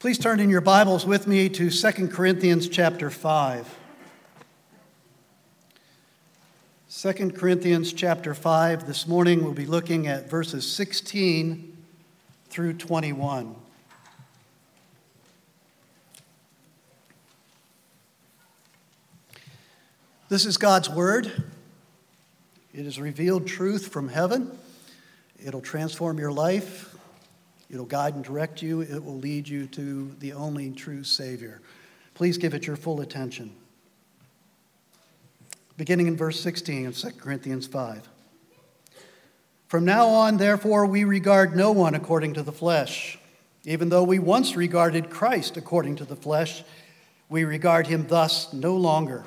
Please turn in your Bibles with me to 2 Corinthians chapter 5. 2 Corinthians chapter 5. This morning we'll be looking at verses 16 through 21. This is God's Word. It is revealed truth from heaven. It'll transform your life It'll guide and direct you. It will lead you to the only true Savior. Please give it your full attention. Beginning in verse 16 of 2 Corinthians 5. From now on, therefore, we regard no one according to the flesh. Even though we once regarded Christ according to the flesh, we regard him thus no longer.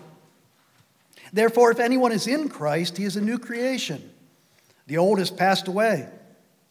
Therefore, if anyone is in Christ, he is a new creation. The old has passed away.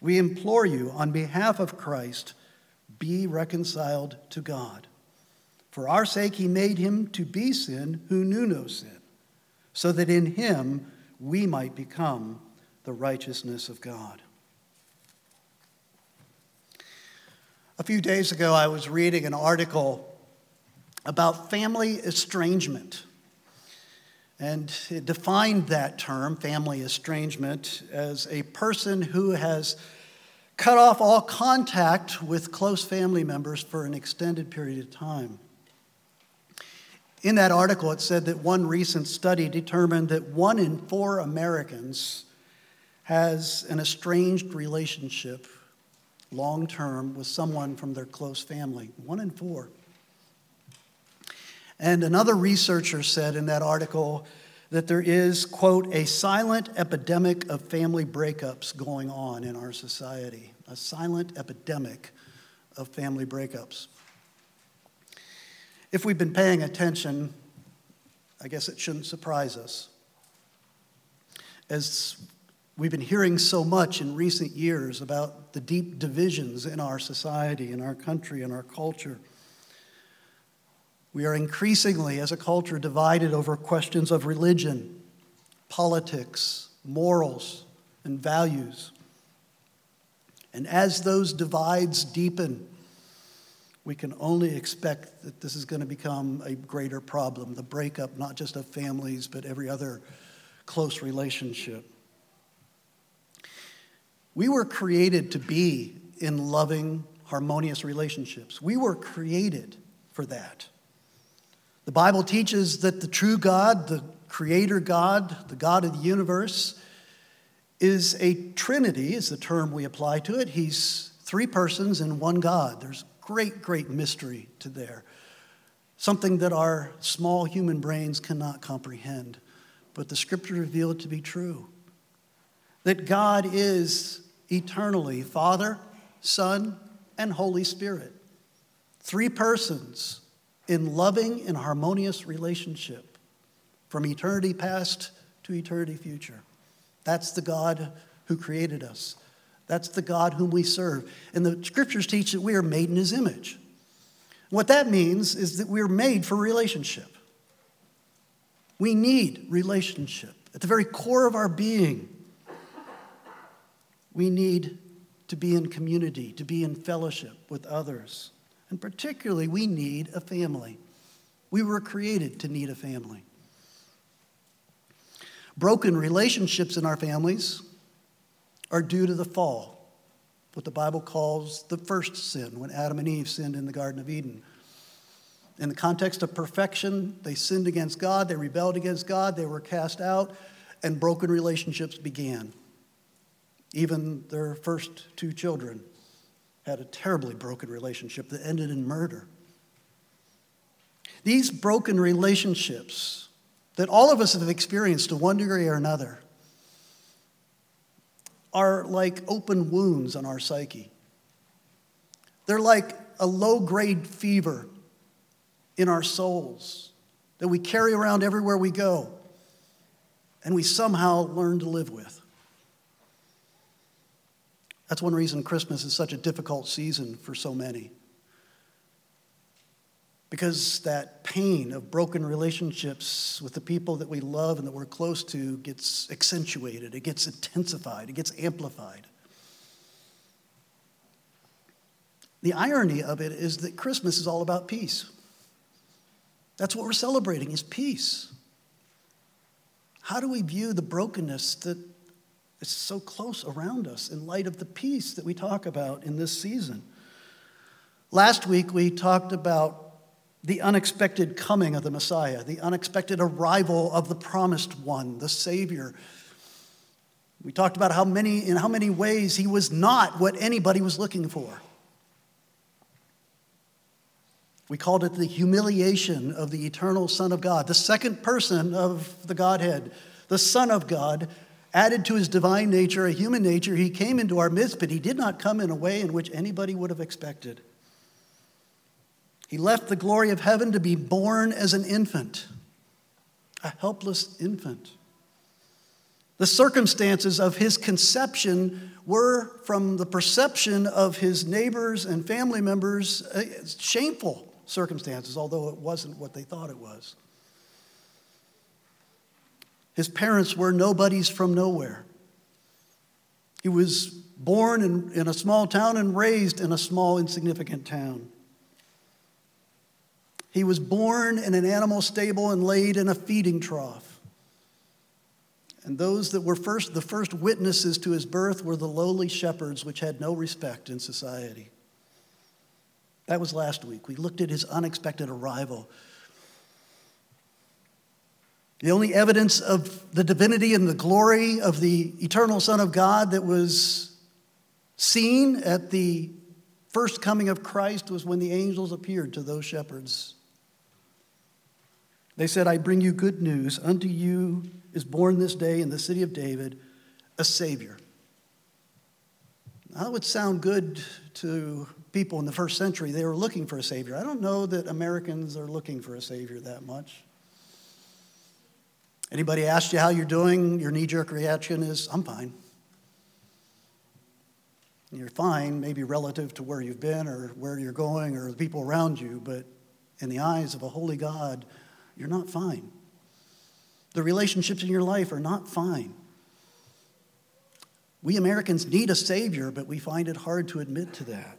We implore you, on behalf of Christ, be reconciled to God. For our sake, he made him to be sin who knew no sin, so that in him we might become the righteousness of God. A few days ago, I was reading an article about family estrangement. And it defined that term, family estrangement, as a person who has cut off all contact with close family members for an extended period of time. In that article, it said that one recent study determined that one in four Americans has an estranged relationship long term with someone from their close family. One in four. And another researcher said in that article that there is, quote, a silent epidemic of family breakups going on in our society. A silent epidemic of family breakups. If we've been paying attention, I guess it shouldn't surprise us. As we've been hearing so much in recent years about the deep divisions in our society, in our country, in our culture. We are increasingly, as a culture, divided over questions of religion, politics, morals, and values. And as those divides deepen, we can only expect that this is going to become a greater problem the breakup, not just of families, but every other close relationship. We were created to be in loving, harmonious relationships. We were created for that. The Bible teaches that the true God, the creator God, the God of the universe, is a trinity, is the term we apply to it. He's three persons in one God. There's great, great mystery to there. Something that our small human brains cannot comprehend. But the scripture reveal it to be true. That God is eternally Father, Son, and Holy Spirit. Three persons in loving and harmonious relationship from eternity past to eternity future. That's the God who created us. That's the God whom we serve. And the scriptures teach that we are made in his image. What that means is that we're made for relationship. We need relationship. At the very core of our being, we need to be in community, to be in fellowship with others. And particularly, we need a family. We were created to need a family. Broken relationships in our families are due to the fall, what the Bible calls the first sin, when Adam and Eve sinned in the Garden of Eden. In the context of perfection, they sinned against God, they rebelled against God, they were cast out, and broken relationships began. Even their first two children had a terribly broken relationship that ended in murder. These broken relationships that all of us have experienced to one degree or another are like open wounds on our psyche. They're like a low grade fever in our souls that we carry around everywhere we go and we somehow learn to live with. That's one reason Christmas is such a difficult season for so many. Because that pain of broken relationships with the people that we love and that we're close to gets accentuated, it gets intensified, it gets amplified. The irony of it is that Christmas is all about peace. That's what we're celebrating is peace. How do we view the brokenness that is so close around us in light of the peace that we talk about in this season? Last week we talked about the unexpected coming of the Messiah, the unexpected arrival of the promised one, the Savior. We talked about how many, in how many ways he was not what anybody was looking for. We called it the humiliation of the eternal Son of God, the second person of the Godhead, the Son of God, added to his divine nature, a human nature. He came into our midst, but he did not come in a way in which anybody would have expected. He left the glory of heaven to be born as an infant, a helpless infant. The circumstances of his conception were, from the perception of his neighbors and family members, shameful circumstances, although it wasn't what they thought it was. His parents were nobodies from nowhere. He was born in, in a small town and raised in a small, insignificant town. He was born in an animal stable and laid in a feeding trough. And those that were first, the first witnesses to his birth were the lowly shepherds, which had no respect in society. That was last week. We looked at his unexpected arrival. The only evidence of the divinity and the glory of the eternal Son of God that was seen at the first coming of Christ was when the angels appeared to those shepherds they said, I bring you good news. Unto you is born this day in the city of David a Savior. That would sound good to people in the first century. They were looking for a Savior. I don't know that Americans are looking for a Savior that much. Anybody asked you how you're doing, your knee jerk reaction is, I'm fine. You're fine, maybe relative to where you've been or where you're going or the people around you, but in the eyes of a holy God, you're not fine. The relationships in your life are not fine. We Americans need a Savior, but we find it hard to admit to that.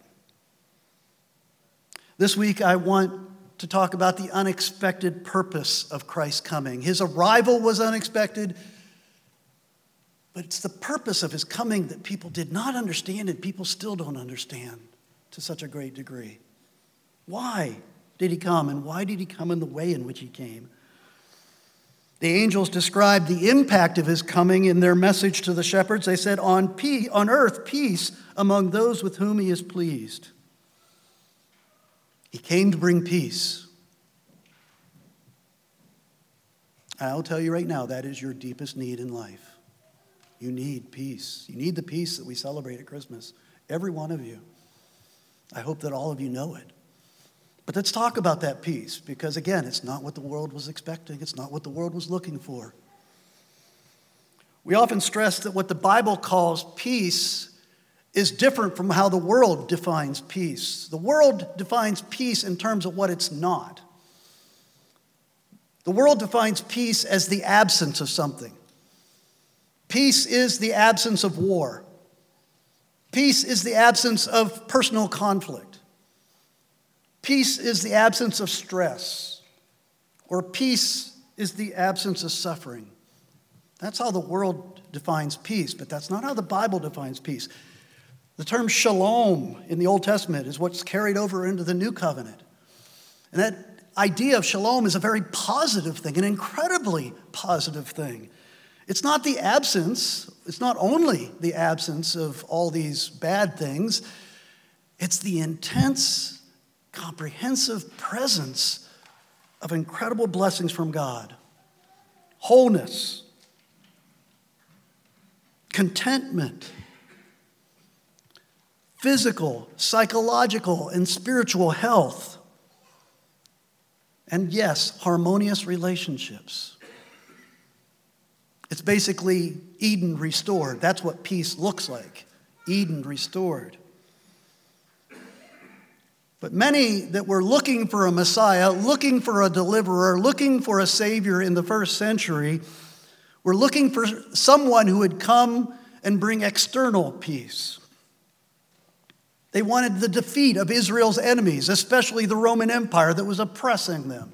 This week, I want to talk about the unexpected purpose of Christ's coming. His arrival was unexpected, but it's the purpose of his coming that people did not understand and people still don't understand to such a great degree. Why? did he come and why did he come in the way in which he came? The angels described the impact of his coming in their message to the shepherds. They said, On, peace, on earth, peace among those with whom he is pleased. He came to bring peace. I'll tell you right now, that is your deepest need in life. You need peace. You need the peace that we celebrate at Christmas. Every one of you. I hope that all of you know it. But let's talk about that peace because, again, it's not what the world was expecting, it's not what the world was looking for. We often stress that what the Bible calls peace is different from how the world defines peace. The world defines peace in terms of what it's not. The world defines peace as the absence of something. Peace is the absence of war. Peace is the absence of personal conflict. Peace is the absence of stress, or peace is the absence of suffering. That's how the world defines peace, but that's not how the Bible defines peace. The term shalom in the Old Testament is what's carried over into the New Covenant. And that idea of shalom is a very positive thing, an incredibly positive thing. It's not the absence, it's not only the absence of all these bad things, it's the intense comprehensive presence of incredible blessings from God wholeness, contentment, physical, psychological, and spiritual health, And yes, harmonious relationships. It's basically Eden restored. That's what peace looks like Eden restored. But many that were looking for a Messiah, looking for a deliverer, looking for a Savior in the first century, were looking for someone who would come and bring external peace. They wanted the defeat of Israel's enemies, especially the Roman Empire that was oppressing them.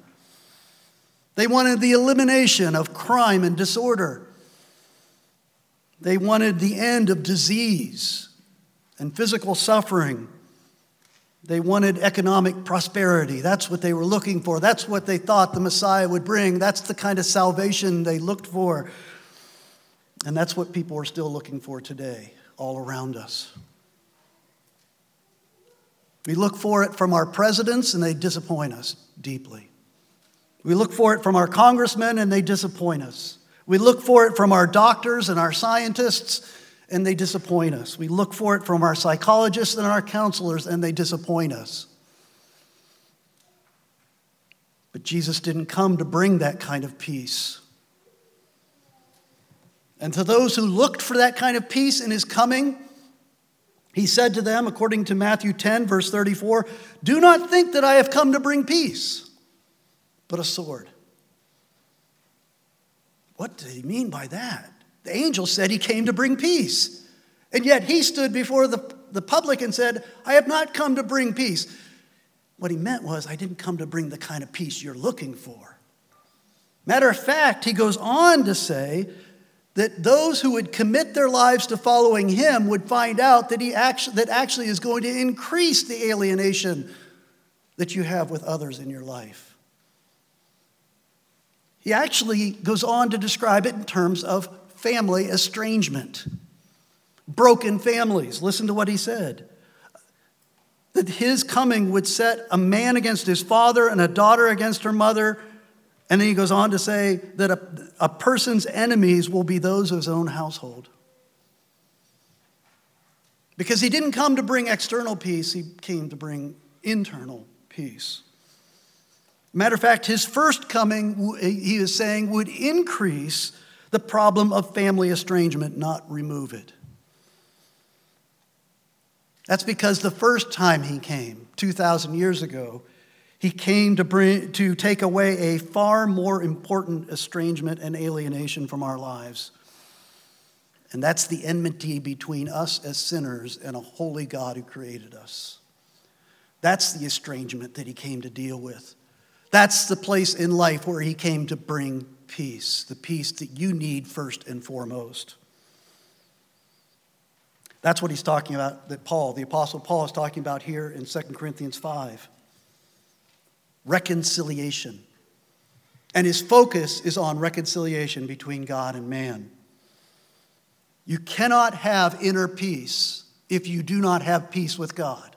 They wanted the elimination of crime and disorder. They wanted the end of disease and physical suffering. They wanted economic prosperity. That's what they were looking for. That's what they thought the Messiah would bring. That's the kind of salvation they looked for. And that's what people are still looking for today, all around us. We look for it from our presidents, and they disappoint us deeply. We look for it from our congressmen, and they disappoint us. We look for it from our doctors and our scientists, and they disappoint us. We look for it from our psychologists and our counselors, and they disappoint us. But Jesus didn't come to bring that kind of peace. And to those who looked for that kind of peace in his coming, he said to them, according to Matthew 10, verse 34, Do not think that I have come to bring peace, but a sword. What did he mean by that? The angel said he came to bring peace. And yet he stood before the, the public and said, I have not come to bring peace. What he meant was, I didn't come to bring the kind of peace you're looking for. Matter of fact, he goes on to say that those who would commit their lives to following him would find out that he actually, that actually is going to increase the alienation that you have with others in your life. He actually goes on to describe it in terms of family estrangement, broken families. Listen to what he said that his coming would set a man against his father and a daughter against her mother. And then he goes on to say that a, a person's enemies will be those of his own household. Because he didn't come to bring external peace, he came to bring internal peace. Matter of fact, his first coming, he is saying, would increase the problem of family estrangement, not remove it. That's because the first time he came, 2,000 years ago, he came to, bring, to take away a far more important estrangement and alienation from our lives. And that's the enmity between us as sinners and a holy God who created us. That's the estrangement that he came to deal with. That's the place in life where he came to bring peace, the peace that you need first and foremost. That's what he's talking about, that Paul, the Apostle Paul, is talking about here in 2 Corinthians 5 reconciliation. And his focus is on reconciliation between God and man. You cannot have inner peace if you do not have peace with God.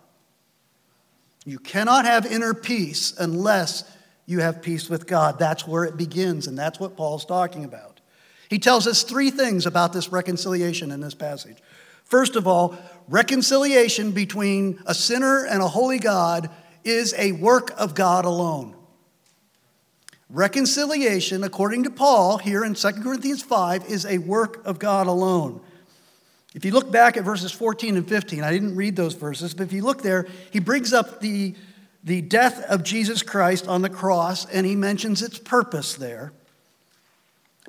You cannot have inner peace unless you have peace with God. That's where it begins, and that's what Paul's talking about. He tells us three things about this reconciliation in this passage. First of all, reconciliation between a sinner and a holy God is a work of God alone. Reconciliation, according to Paul here in 2 Corinthians 5, is a work of God alone. If you look back at verses 14 and 15, I didn't read those verses, but if you look there, he brings up the the death of Jesus Christ on the cross, and he mentions its purpose there.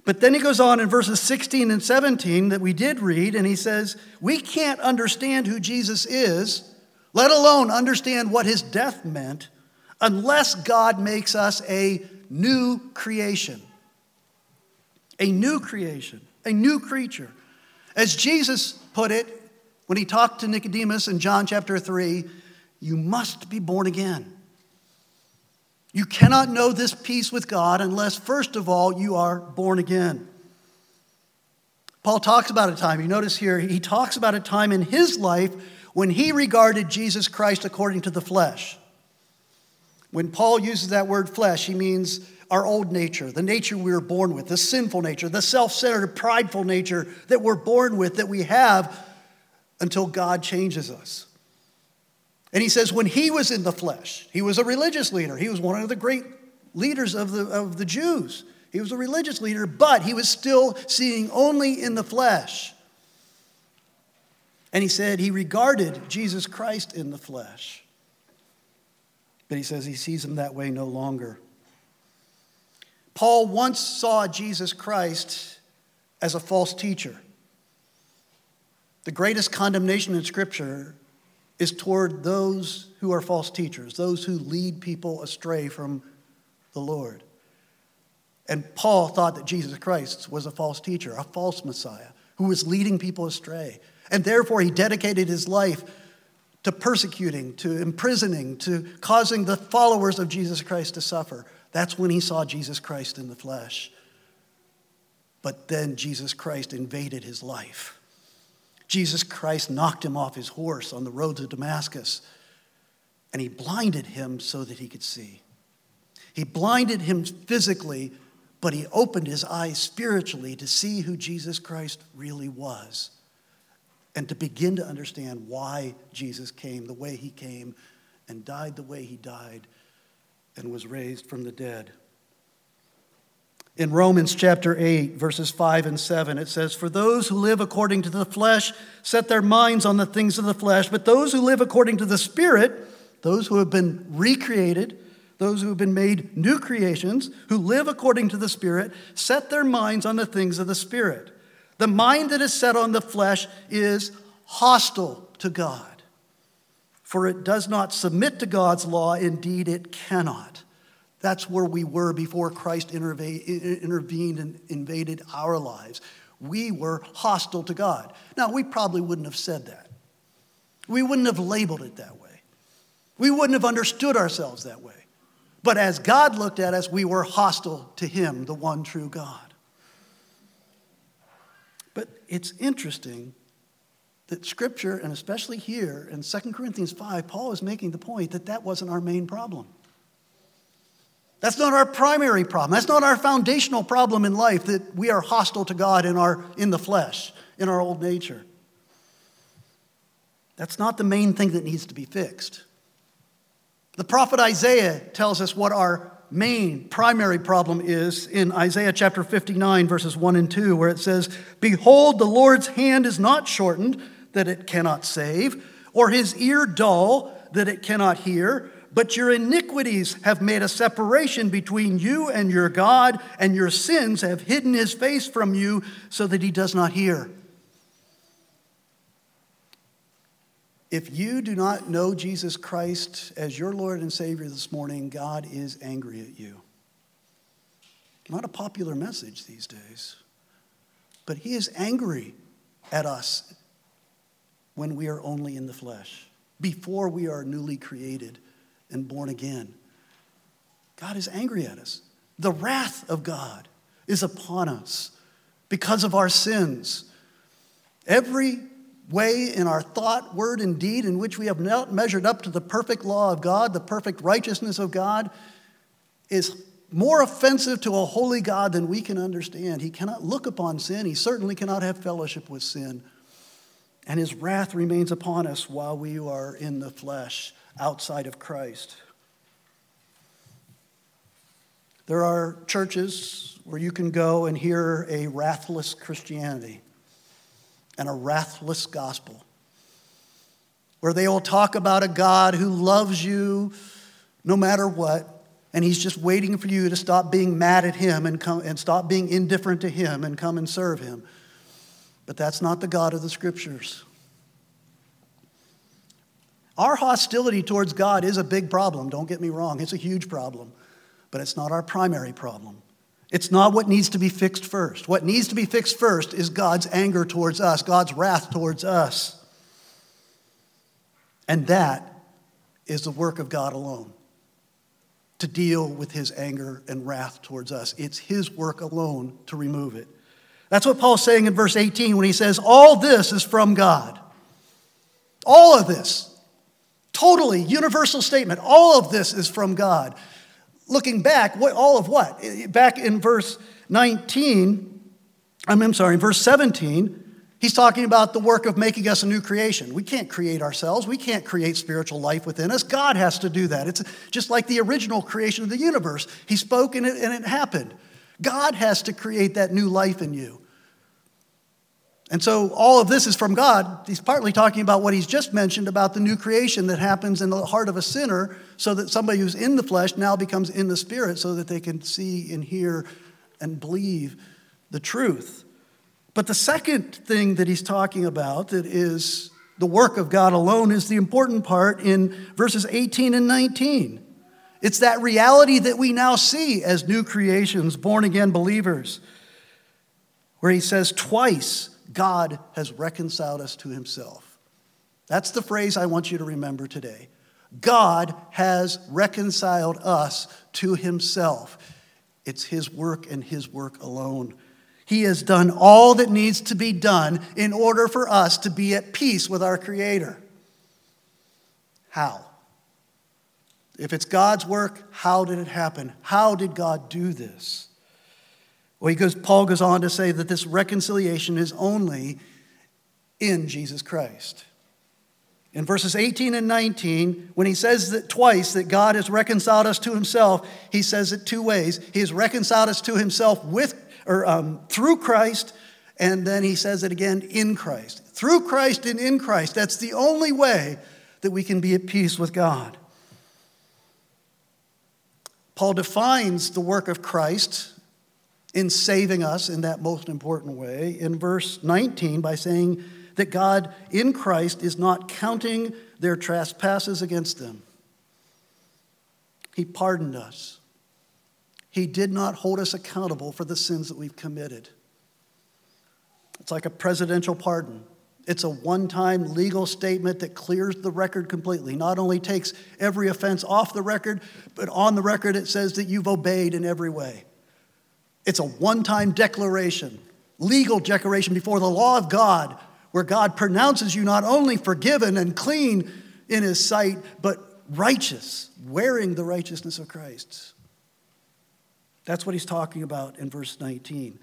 But then he goes on in verses 16 and 17 that we did read, and he says, We can't understand who Jesus is, let alone understand what his death meant, unless God makes us a new creation. A new creation, a new creature. As Jesus put it when he talked to Nicodemus in John chapter 3, you must be born again. You cannot know this peace with God unless, first of all, you are born again. Paul talks about a time, you notice here, he talks about a time in his life when he regarded Jesus Christ according to the flesh. When Paul uses that word flesh, he means our old nature, the nature we were born with, the sinful nature, the self centered, prideful nature that we're born with, that we have until God changes us. And he says, when he was in the flesh, he was a religious leader. He was one of the great leaders of the, of the Jews. He was a religious leader, but he was still seeing only in the flesh. And he said he regarded Jesus Christ in the flesh. But he says he sees him that way no longer. Paul once saw Jesus Christ as a false teacher. The greatest condemnation in Scripture is toward those who are false teachers, those who lead people astray from the Lord. And Paul thought that Jesus Christ was a false teacher, a false Messiah, who was leading people astray. And therefore, he dedicated his life to persecuting, to imprisoning, to causing the followers of Jesus Christ to suffer. That's when he saw Jesus Christ in the flesh. But then Jesus Christ invaded his life. Jesus Christ knocked him off his horse on the road to Damascus, and he blinded him so that he could see. He blinded him physically, but he opened his eyes spiritually to see who Jesus Christ really was and to begin to understand why Jesus came the way he came and died the way he died and was raised from the dead. In Romans chapter 8, verses 5 and 7, it says, For those who live according to the flesh set their minds on the things of the flesh, but those who live according to the Spirit, those who have been recreated, those who have been made new creations, who live according to the Spirit, set their minds on the things of the Spirit. The mind that is set on the flesh is hostile to God, for it does not submit to God's law. Indeed, it cannot. That's where we were before Christ intervened and invaded our lives. We were hostile to God. Now, we probably wouldn't have said that. We wouldn't have labeled it that way. We wouldn't have understood ourselves that way. But as God looked at us, we were hostile to Him, the one true God. But it's interesting that Scripture, and especially here in 2 Corinthians 5, Paul is making the point that that wasn't our main problem. That's not our primary problem. That's not our foundational problem in life that we are hostile to God in, our, in the flesh, in our old nature. That's not the main thing that needs to be fixed. The prophet Isaiah tells us what our main primary problem is in Isaiah chapter 59, verses 1 and 2, where it says, Behold, the Lord's hand is not shortened, that it cannot save, or his ear dull, that it cannot hear. But your iniquities have made a separation between you and your God, and your sins have hidden his face from you so that he does not hear. If you do not know Jesus Christ as your Lord and Savior this morning, God is angry at you. Not a popular message these days, but He is angry at us when we are only in the flesh, before we are newly created and born again. God is angry at us. The wrath of God is upon us because of our sins. Every way in our thought, word, and deed in which we have not measured up to the perfect law of God, the perfect righteousness of God, is more offensive to a holy God than we can understand. He cannot look upon sin, he certainly cannot have fellowship with sin. And his wrath remains upon us while we are in the flesh, outside of Christ. There are churches where you can go and hear a wrathless Christianity and a wrathless gospel, where they will talk about a God who loves you no matter what, and he's just waiting for you to stop being mad at him and, come, and stop being indifferent to him and come and serve him. But that's not the God of the scriptures. Our hostility towards God is a big problem, don't get me wrong. It's a huge problem, but it's not our primary problem. It's not what needs to be fixed first. What needs to be fixed first is God's anger towards us, God's wrath towards us. And that is the work of God alone to deal with his anger and wrath towards us. It's his work alone to remove it. That's what Paul's saying in verse 18 when he says, All this is from God. All of this. Totally universal statement. All of this is from God looking back, what, all of what? Back in verse 19, I'm, I'm sorry, in verse 17, He's talking about the work of making us a new creation. We can't create ourselves. We can't create spiritual life within us. God has to do that. It's just like the original creation of the universe. He spoke and it, and it happened. God has to create that new life in you. And so all of this is from God. He's partly talking about what he's just mentioned about the new creation that happens in the heart of a sinner so that somebody who's in the flesh now becomes in the spirit so that they can see and hear and believe the truth. But the second thing that he's talking about that is the work of God alone is the important part in verses 18 and 19. It's that reality that we now see as new creations, born again believers, where he says twice, God has reconciled us to himself. That's the phrase I want you to remember today. God has reconciled us to himself. It's his work and his work alone. He has done all that needs to be done in order for us to be at peace with our Creator. How? If it's God's work, how did it happen? How did God do this? Well, he goes, Paul goes on to say that this reconciliation is only in Jesus Christ. In verses 18 and 19, when he says that twice that God has reconciled us to himself, he says it two ways. He has reconciled us to himself with or um, through Christ, and then he says it again in Christ. Through Christ and in Christ. That's the only way that we can be at peace with God. Paul defines the work of Christ in saving us in that most important way in verse 19 by saying that God in Christ is not counting their trespasses against them. He pardoned us. He did not hold us accountable for the sins that we've committed. It's like a presidential pardon. It's a one time legal statement that clears the record completely. Not only takes every offense off the record, but on the record it says that you've obeyed in every way. It's a one time declaration, legal declaration before the law of God, where God pronounces you not only forgiven and clean in his sight, but righteous, wearing the righteousness of Christ. That's what he's talking about in verse 19.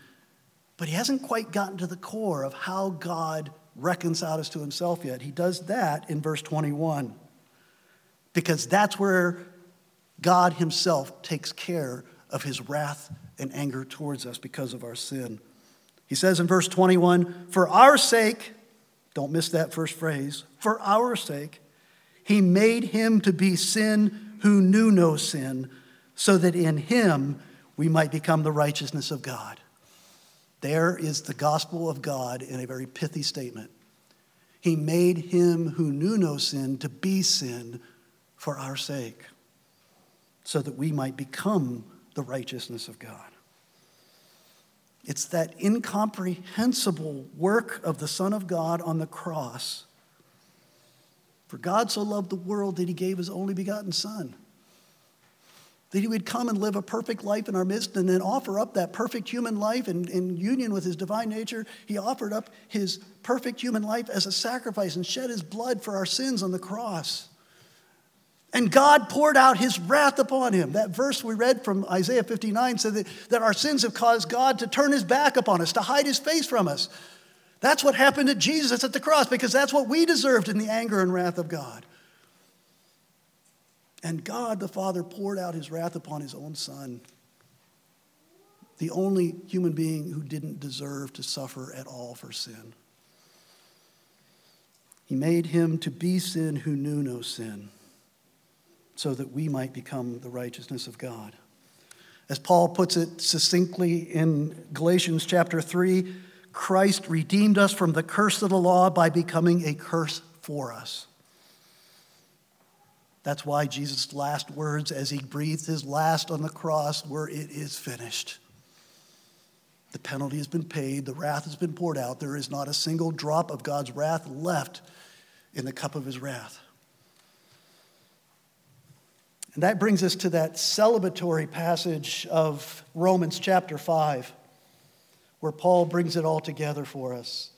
But he hasn't quite gotten to the core of how God reconciled us to himself yet. He does that in verse 21 because that's where God himself takes care of his wrath and anger towards us because of our sin. He says in verse 21 For our sake, don't miss that first phrase, for our sake, he made him to be sin who knew no sin, so that in him we might become the righteousness of God. There is the gospel of God in a very pithy statement. He made him who knew no sin to be sin for our sake, so that we might become the righteousness of God. It's that incomprehensible work of the Son of God on the cross. For God so loved the world that he gave his only begotten Son that he would come and live a perfect life in our midst and then offer up that perfect human life in, in union with his divine nature. He offered up his perfect human life as a sacrifice and shed his blood for our sins on the cross. And God poured out his wrath upon him. That verse we read from Isaiah 59 said that, that our sins have caused God to turn his back upon us, to hide his face from us. That's what happened to Jesus at the cross because that's what we deserved in the anger and wrath of God. And God the Father poured out his wrath upon his own Son, the only human being who didn't deserve to suffer at all for sin. He made him to be sin who knew no sin, so that we might become the righteousness of God. As Paul puts it succinctly in Galatians chapter 3, Christ redeemed us from the curse of the law by becoming a curse for us. That's why Jesus' last words as he breathed his last on the cross were, It is finished. The penalty has been paid, the wrath has been poured out. There is not a single drop of God's wrath left in the cup of his wrath. And that brings us to that celebratory passage of Romans chapter 5, where Paul brings it all together for us.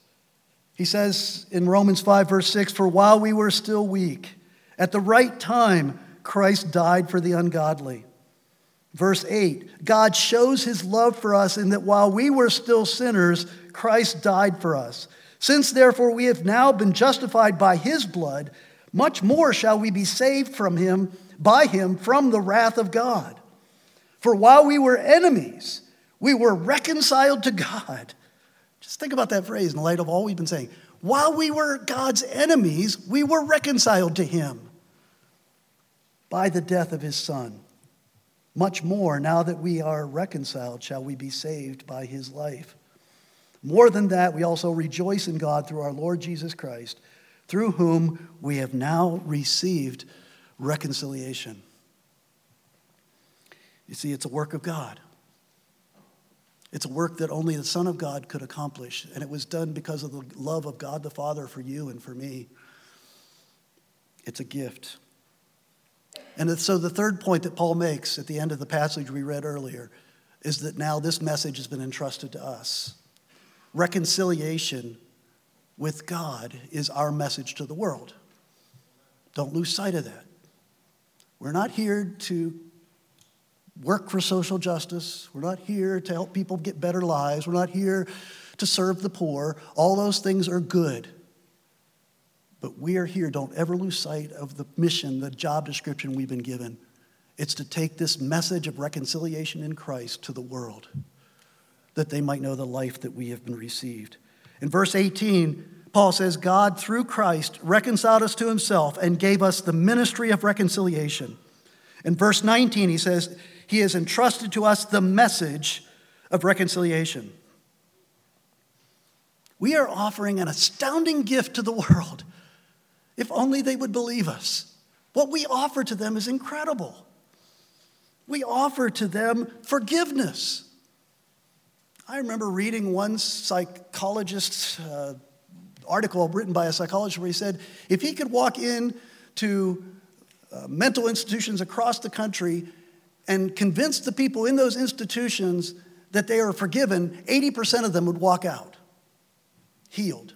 He says in Romans 5, verse 6 For while we were still weak, at the right time, Christ died for the ungodly. Verse 8 God shows his love for us in that while we were still sinners, Christ died for us. Since therefore we have now been justified by his blood, much more shall we be saved from him by him from the wrath of God. For while we were enemies, we were reconciled to God. Just think about that phrase in light of all we've been saying. While we were God's enemies, we were reconciled to him by the death of his son. Much more, now that we are reconciled, shall we be saved by his life. More than that, we also rejoice in God through our Lord Jesus Christ, through whom we have now received reconciliation. You see, it's a work of God. It's a work that only the Son of God could accomplish, and it was done because of the love of God the Father for you and for me. It's a gift. And so, the third point that Paul makes at the end of the passage we read earlier is that now this message has been entrusted to us. Reconciliation with God is our message to the world. Don't lose sight of that. We're not here to work for social justice. We're not here to help people get better lives. We're not here to serve the poor. All those things are good. But we are here. Don't ever lose sight of the mission, the job description we've been given. It's to take this message of reconciliation in Christ to the world, that they might know the life that we have been received. In verse 18, Paul says, God, through Christ, reconciled us to himself and gave us the ministry of reconciliation. In verse 19, he says, he has entrusted to us the message of reconciliation. We are offering an astounding gift to the world. If only they would believe us. What we offer to them is incredible. We offer to them forgiveness. I remember reading one psychologist's uh, article written by a psychologist where he said if he could walk in to uh, mental institutions across the country and convince the people in those institutions that they are forgiven, 80% of them would walk out healed.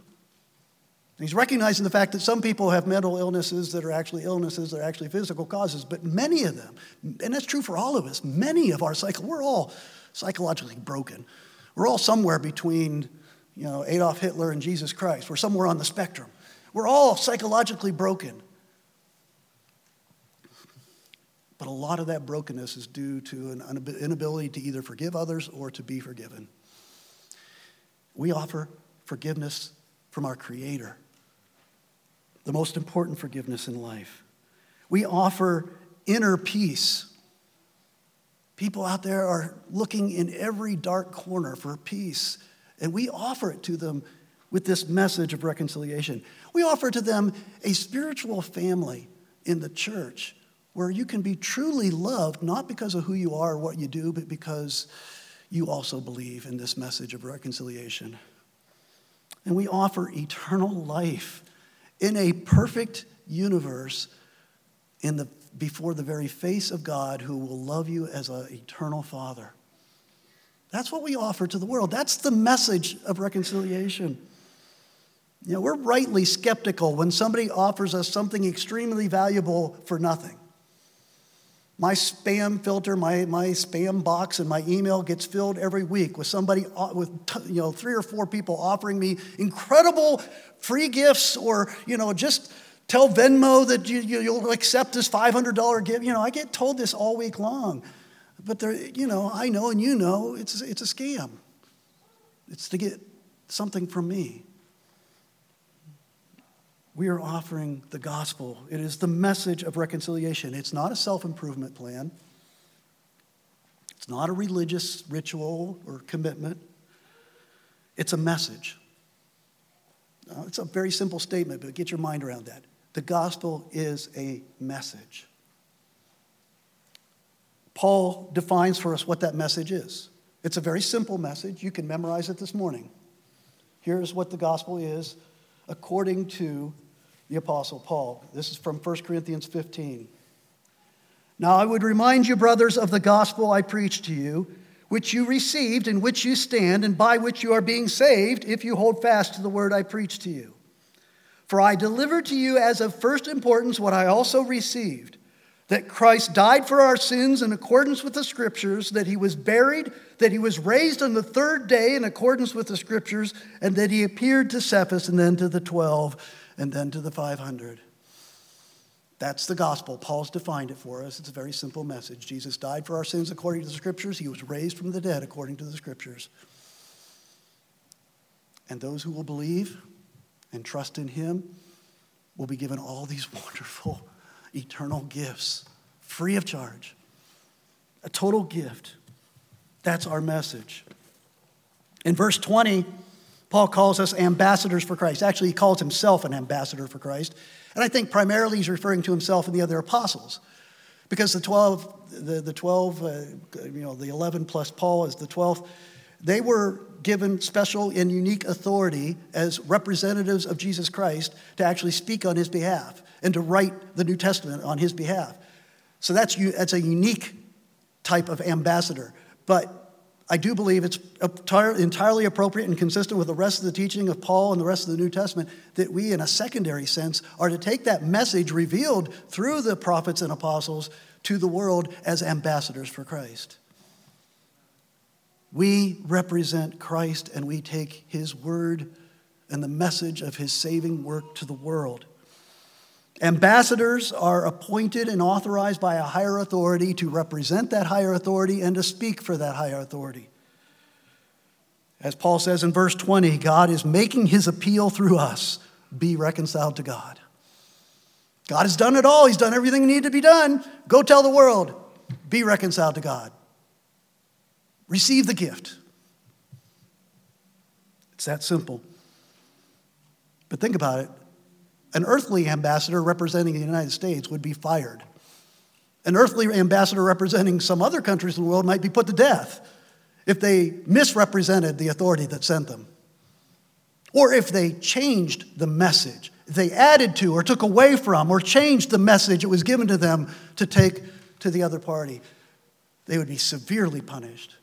And he's recognizing the fact that some people have mental illnesses that are actually illnesses, that are actually physical causes, but many of them, and that's true for all of us, many of our cycle, we're all psychologically broken. We're all somewhere between, you know, Adolf Hitler and Jesus Christ. We're somewhere on the spectrum. We're all psychologically broken. But a lot of that brokenness is due to an inability to either forgive others or to be forgiven. We offer forgiveness from our Creator, the most important forgiveness in life. We offer inner peace. People out there are looking in every dark corner for peace, and we offer it to them with this message of reconciliation. We offer to them a spiritual family in the church where you can be truly loved, not because of who you are or what you do, but because you also believe in this message of reconciliation. And we offer eternal life in a perfect universe in the, before the very face of God who will love you as an eternal Father. That's what we offer to the world. That's the message of reconciliation. You know, we're rightly skeptical when somebody offers us something extremely valuable for nothing. My spam filter, my, my spam box, and my email gets filled every week with somebody, uh, with you know, three or four people offering me incredible free gifts or, you know, just tell Venmo that you, you, will accept this $500 gift. You know, I get told this all week long. But there, you know, I know and you know it's, it's a scam. It's to get something from me we are offering the gospel. It is the message of reconciliation. It's not a self improvement plan, it's not a religious ritual or commitment. It's a message. It's a very simple statement, but get your mind around that. The gospel is a message. Paul defines for us what that message is. It's a very simple message. You can memorize it this morning. Here's what the gospel is according to the Apostle Paul. This is from 1 Corinthians 15. Now I would remind you, brothers, of the gospel I preached to you, which you received, in which you stand, and by which you are being saved, if you hold fast to the word I preached to you. For I delivered to you as of first importance what I also received that Christ died for our sins in accordance with the scriptures, that he was buried, that he was raised on the third day in accordance with the scriptures, and that he appeared to Cephas and then to the 12 and then to the 500. That's the gospel. Paul's defined it for us. It's a very simple message. Jesus died for our sins according to the scriptures, he was raised from the dead according to the scriptures. And those who will believe and trust in him will be given all these wonderful eternal gifts free of charge. A total gift. That's our message. In verse 20, Paul calls us ambassadors for Christ. Actually, he calls himself an ambassador for Christ. And I think primarily he's referring to himself and the other apostles. Because the 12, the, the 12, uh, you know, the 11 plus Paul is the 12th, they were given special and unique authority as representatives of Jesus Christ to actually speak on his behalf and to write the New Testament on his behalf. So that's, that's a unique type of ambassador. But I do believe it's entirely appropriate and consistent with the rest of the teaching of Paul and the rest of the New Testament that we, in a secondary sense, are to take that message revealed through the prophets and apostles to the world as ambassadors for Christ. We represent Christ and we take his word and the message of his saving work to the world. Ambassadors are appointed and authorized by a higher authority to represent that higher authority and to speak for that higher authority. As Paul says in verse 20, God is making his appeal through us be reconciled to God. God has done it all, he's done everything that needed to be done. Go tell the world, be reconciled to God. Receive the gift. It's that simple. But think about it an earthly ambassador representing the United States would be fired. An earthly ambassador representing some other countries in the world might be put to death if they misrepresented the authority that sent them. Or if they changed the message, they added to or took away from or changed the message it was given to them to take to the other party, they would be severely punished.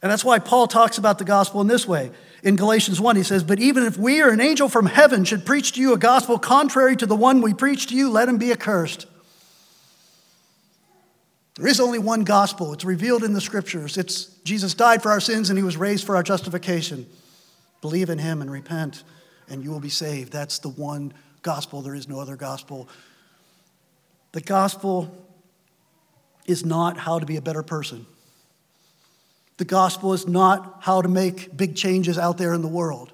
And that's why Paul talks about the gospel in this way. In Galatians 1, he says, But even if we or an angel from heaven should preach to you a gospel contrary to the one we preach to you, let him be accursed. There is only one gospel. It's revealed in the scriptures. It's Jesus died for our sins and he was raised for our justification. Believe in him and repent, and you will be saved. That's the one gospel. There is no other gospel. The gospel is not how to be a better person. The gospel is not how to make big changes out there in the world.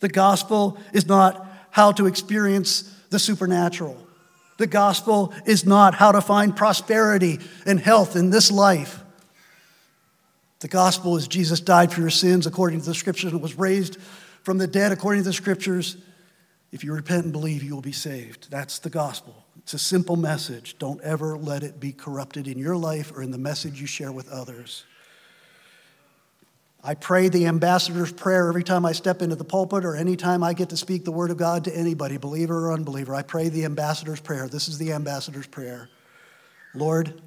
The gospel is not how to experience the supernatural. The gospel is not how to find prosperity and health in this life. The gospel is Jesus died for your sins according to the scriptures and was raised from the dead according to the scriptures. If you repent and believe, you will be saved. That's the gospel. It's a simple message. Don't ever let it be corrupted in your life or in the message you share with others. I pray the ambassador's prayer every time I step into the pulpit or anytime I get to speak the word of God to anybody, believer or unbeliever. I pray the ambassador's prayer. This is the ambassador's prayer. Lord,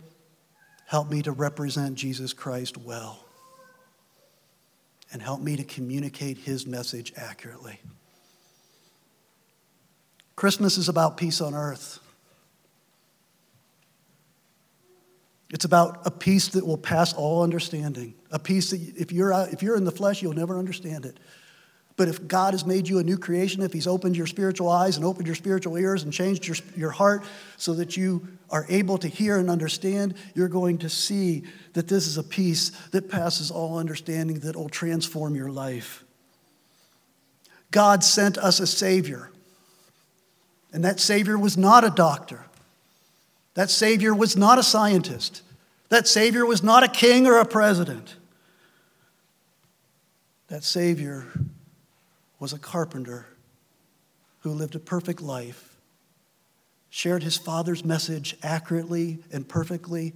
help me to represent Jesus Christ well and help me to communicate his message accurately. Christmas is about peace on earth. It's about a peace that will pass all understanding. A peace that if you're, out, if you're in the flesh, you'll never understand it. But if God has made you a new creation, if He's opened your spiritual eyes and opened your spiritual ears and changed your, your heart so that you are able to hear and understand, you're going to see that this is a peace that passes all understanding that will transform your life. God sent us a Savior, and that Savior was not a doctor. That Savior was not a scientist. That Savior was not a king or a president. That Savior was a carpenter who lived a perfect life, shared his Father's message accurately and perfectly,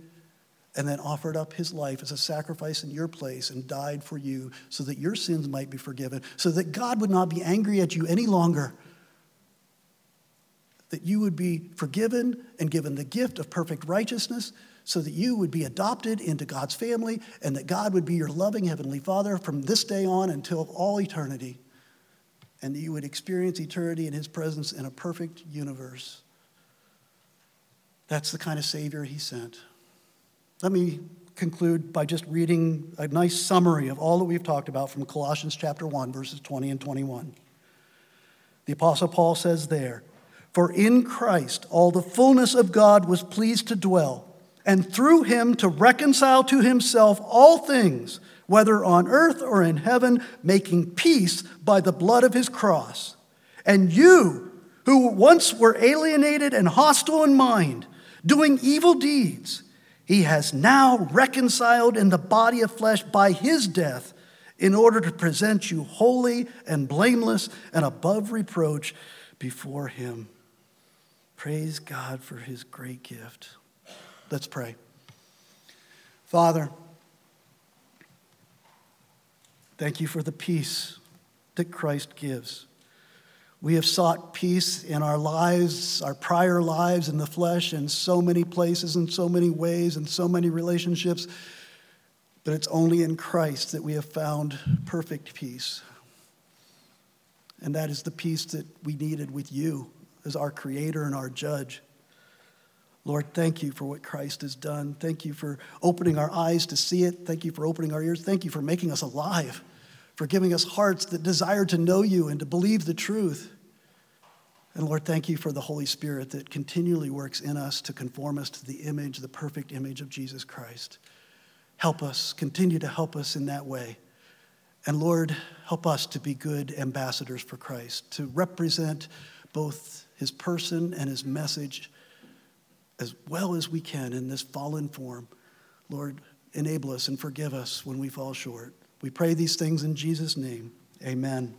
and then offered up his life as a sacrifice in your place and died for you so that your sins might be forgiven, so that God would not be angry at you any longer that you would be forgiven and given the gift of perfect righteousness so that you would be adopted into God's family and that God would be your loving Heavenly Father from this day on until all eternity. And that you would experience eternity in His presence in a perfect universe. That's the kind of Savior he sent. Let me conclude by just reading a nice summary of all that we've talked about from Colossians chapter 1, verses 20 and 21. The Apostle Paul says there, For in Christ all the fullness of God was pleased to dwell, and through him to reconcile to himself all things, whether on earth or in heaven, making peace by the blood of his cross. And you, who once were alienated and hostile in mind, doing evil deeds, he has now reconciled in the body of flesh by his death in order to present you holy and blameless and above reproach before him. Praise God for his great gift. Let's pray. Father, thank you for the peace that Christ gives. We have sought peace in our lives, our prior lives in the flesh, in so many places, in so many ways, in so many relationships. But it's only in Christ that we have found perfect peace. And that is the peace that we needed with you as our creator and our judge. Lord, thank you for what Christ has done. Thank you for opening our eyes to see it. Thank you for opening our ears. Thank you for making us alive for giving us hearts that desire to know you and to believe the truth. And Lord, thank you for the Holy Spirit that continually works in us to conform us to the image, the perfect image of Jesus Christ. Help us, continue to help us in that way. And Lord, help us to be good ambassadors for Christ, to represent both his person and his message as well as we can in this fallen form. Lord, enable us and forgive us when we fall short. We pray these things in Jesus' name. Amen.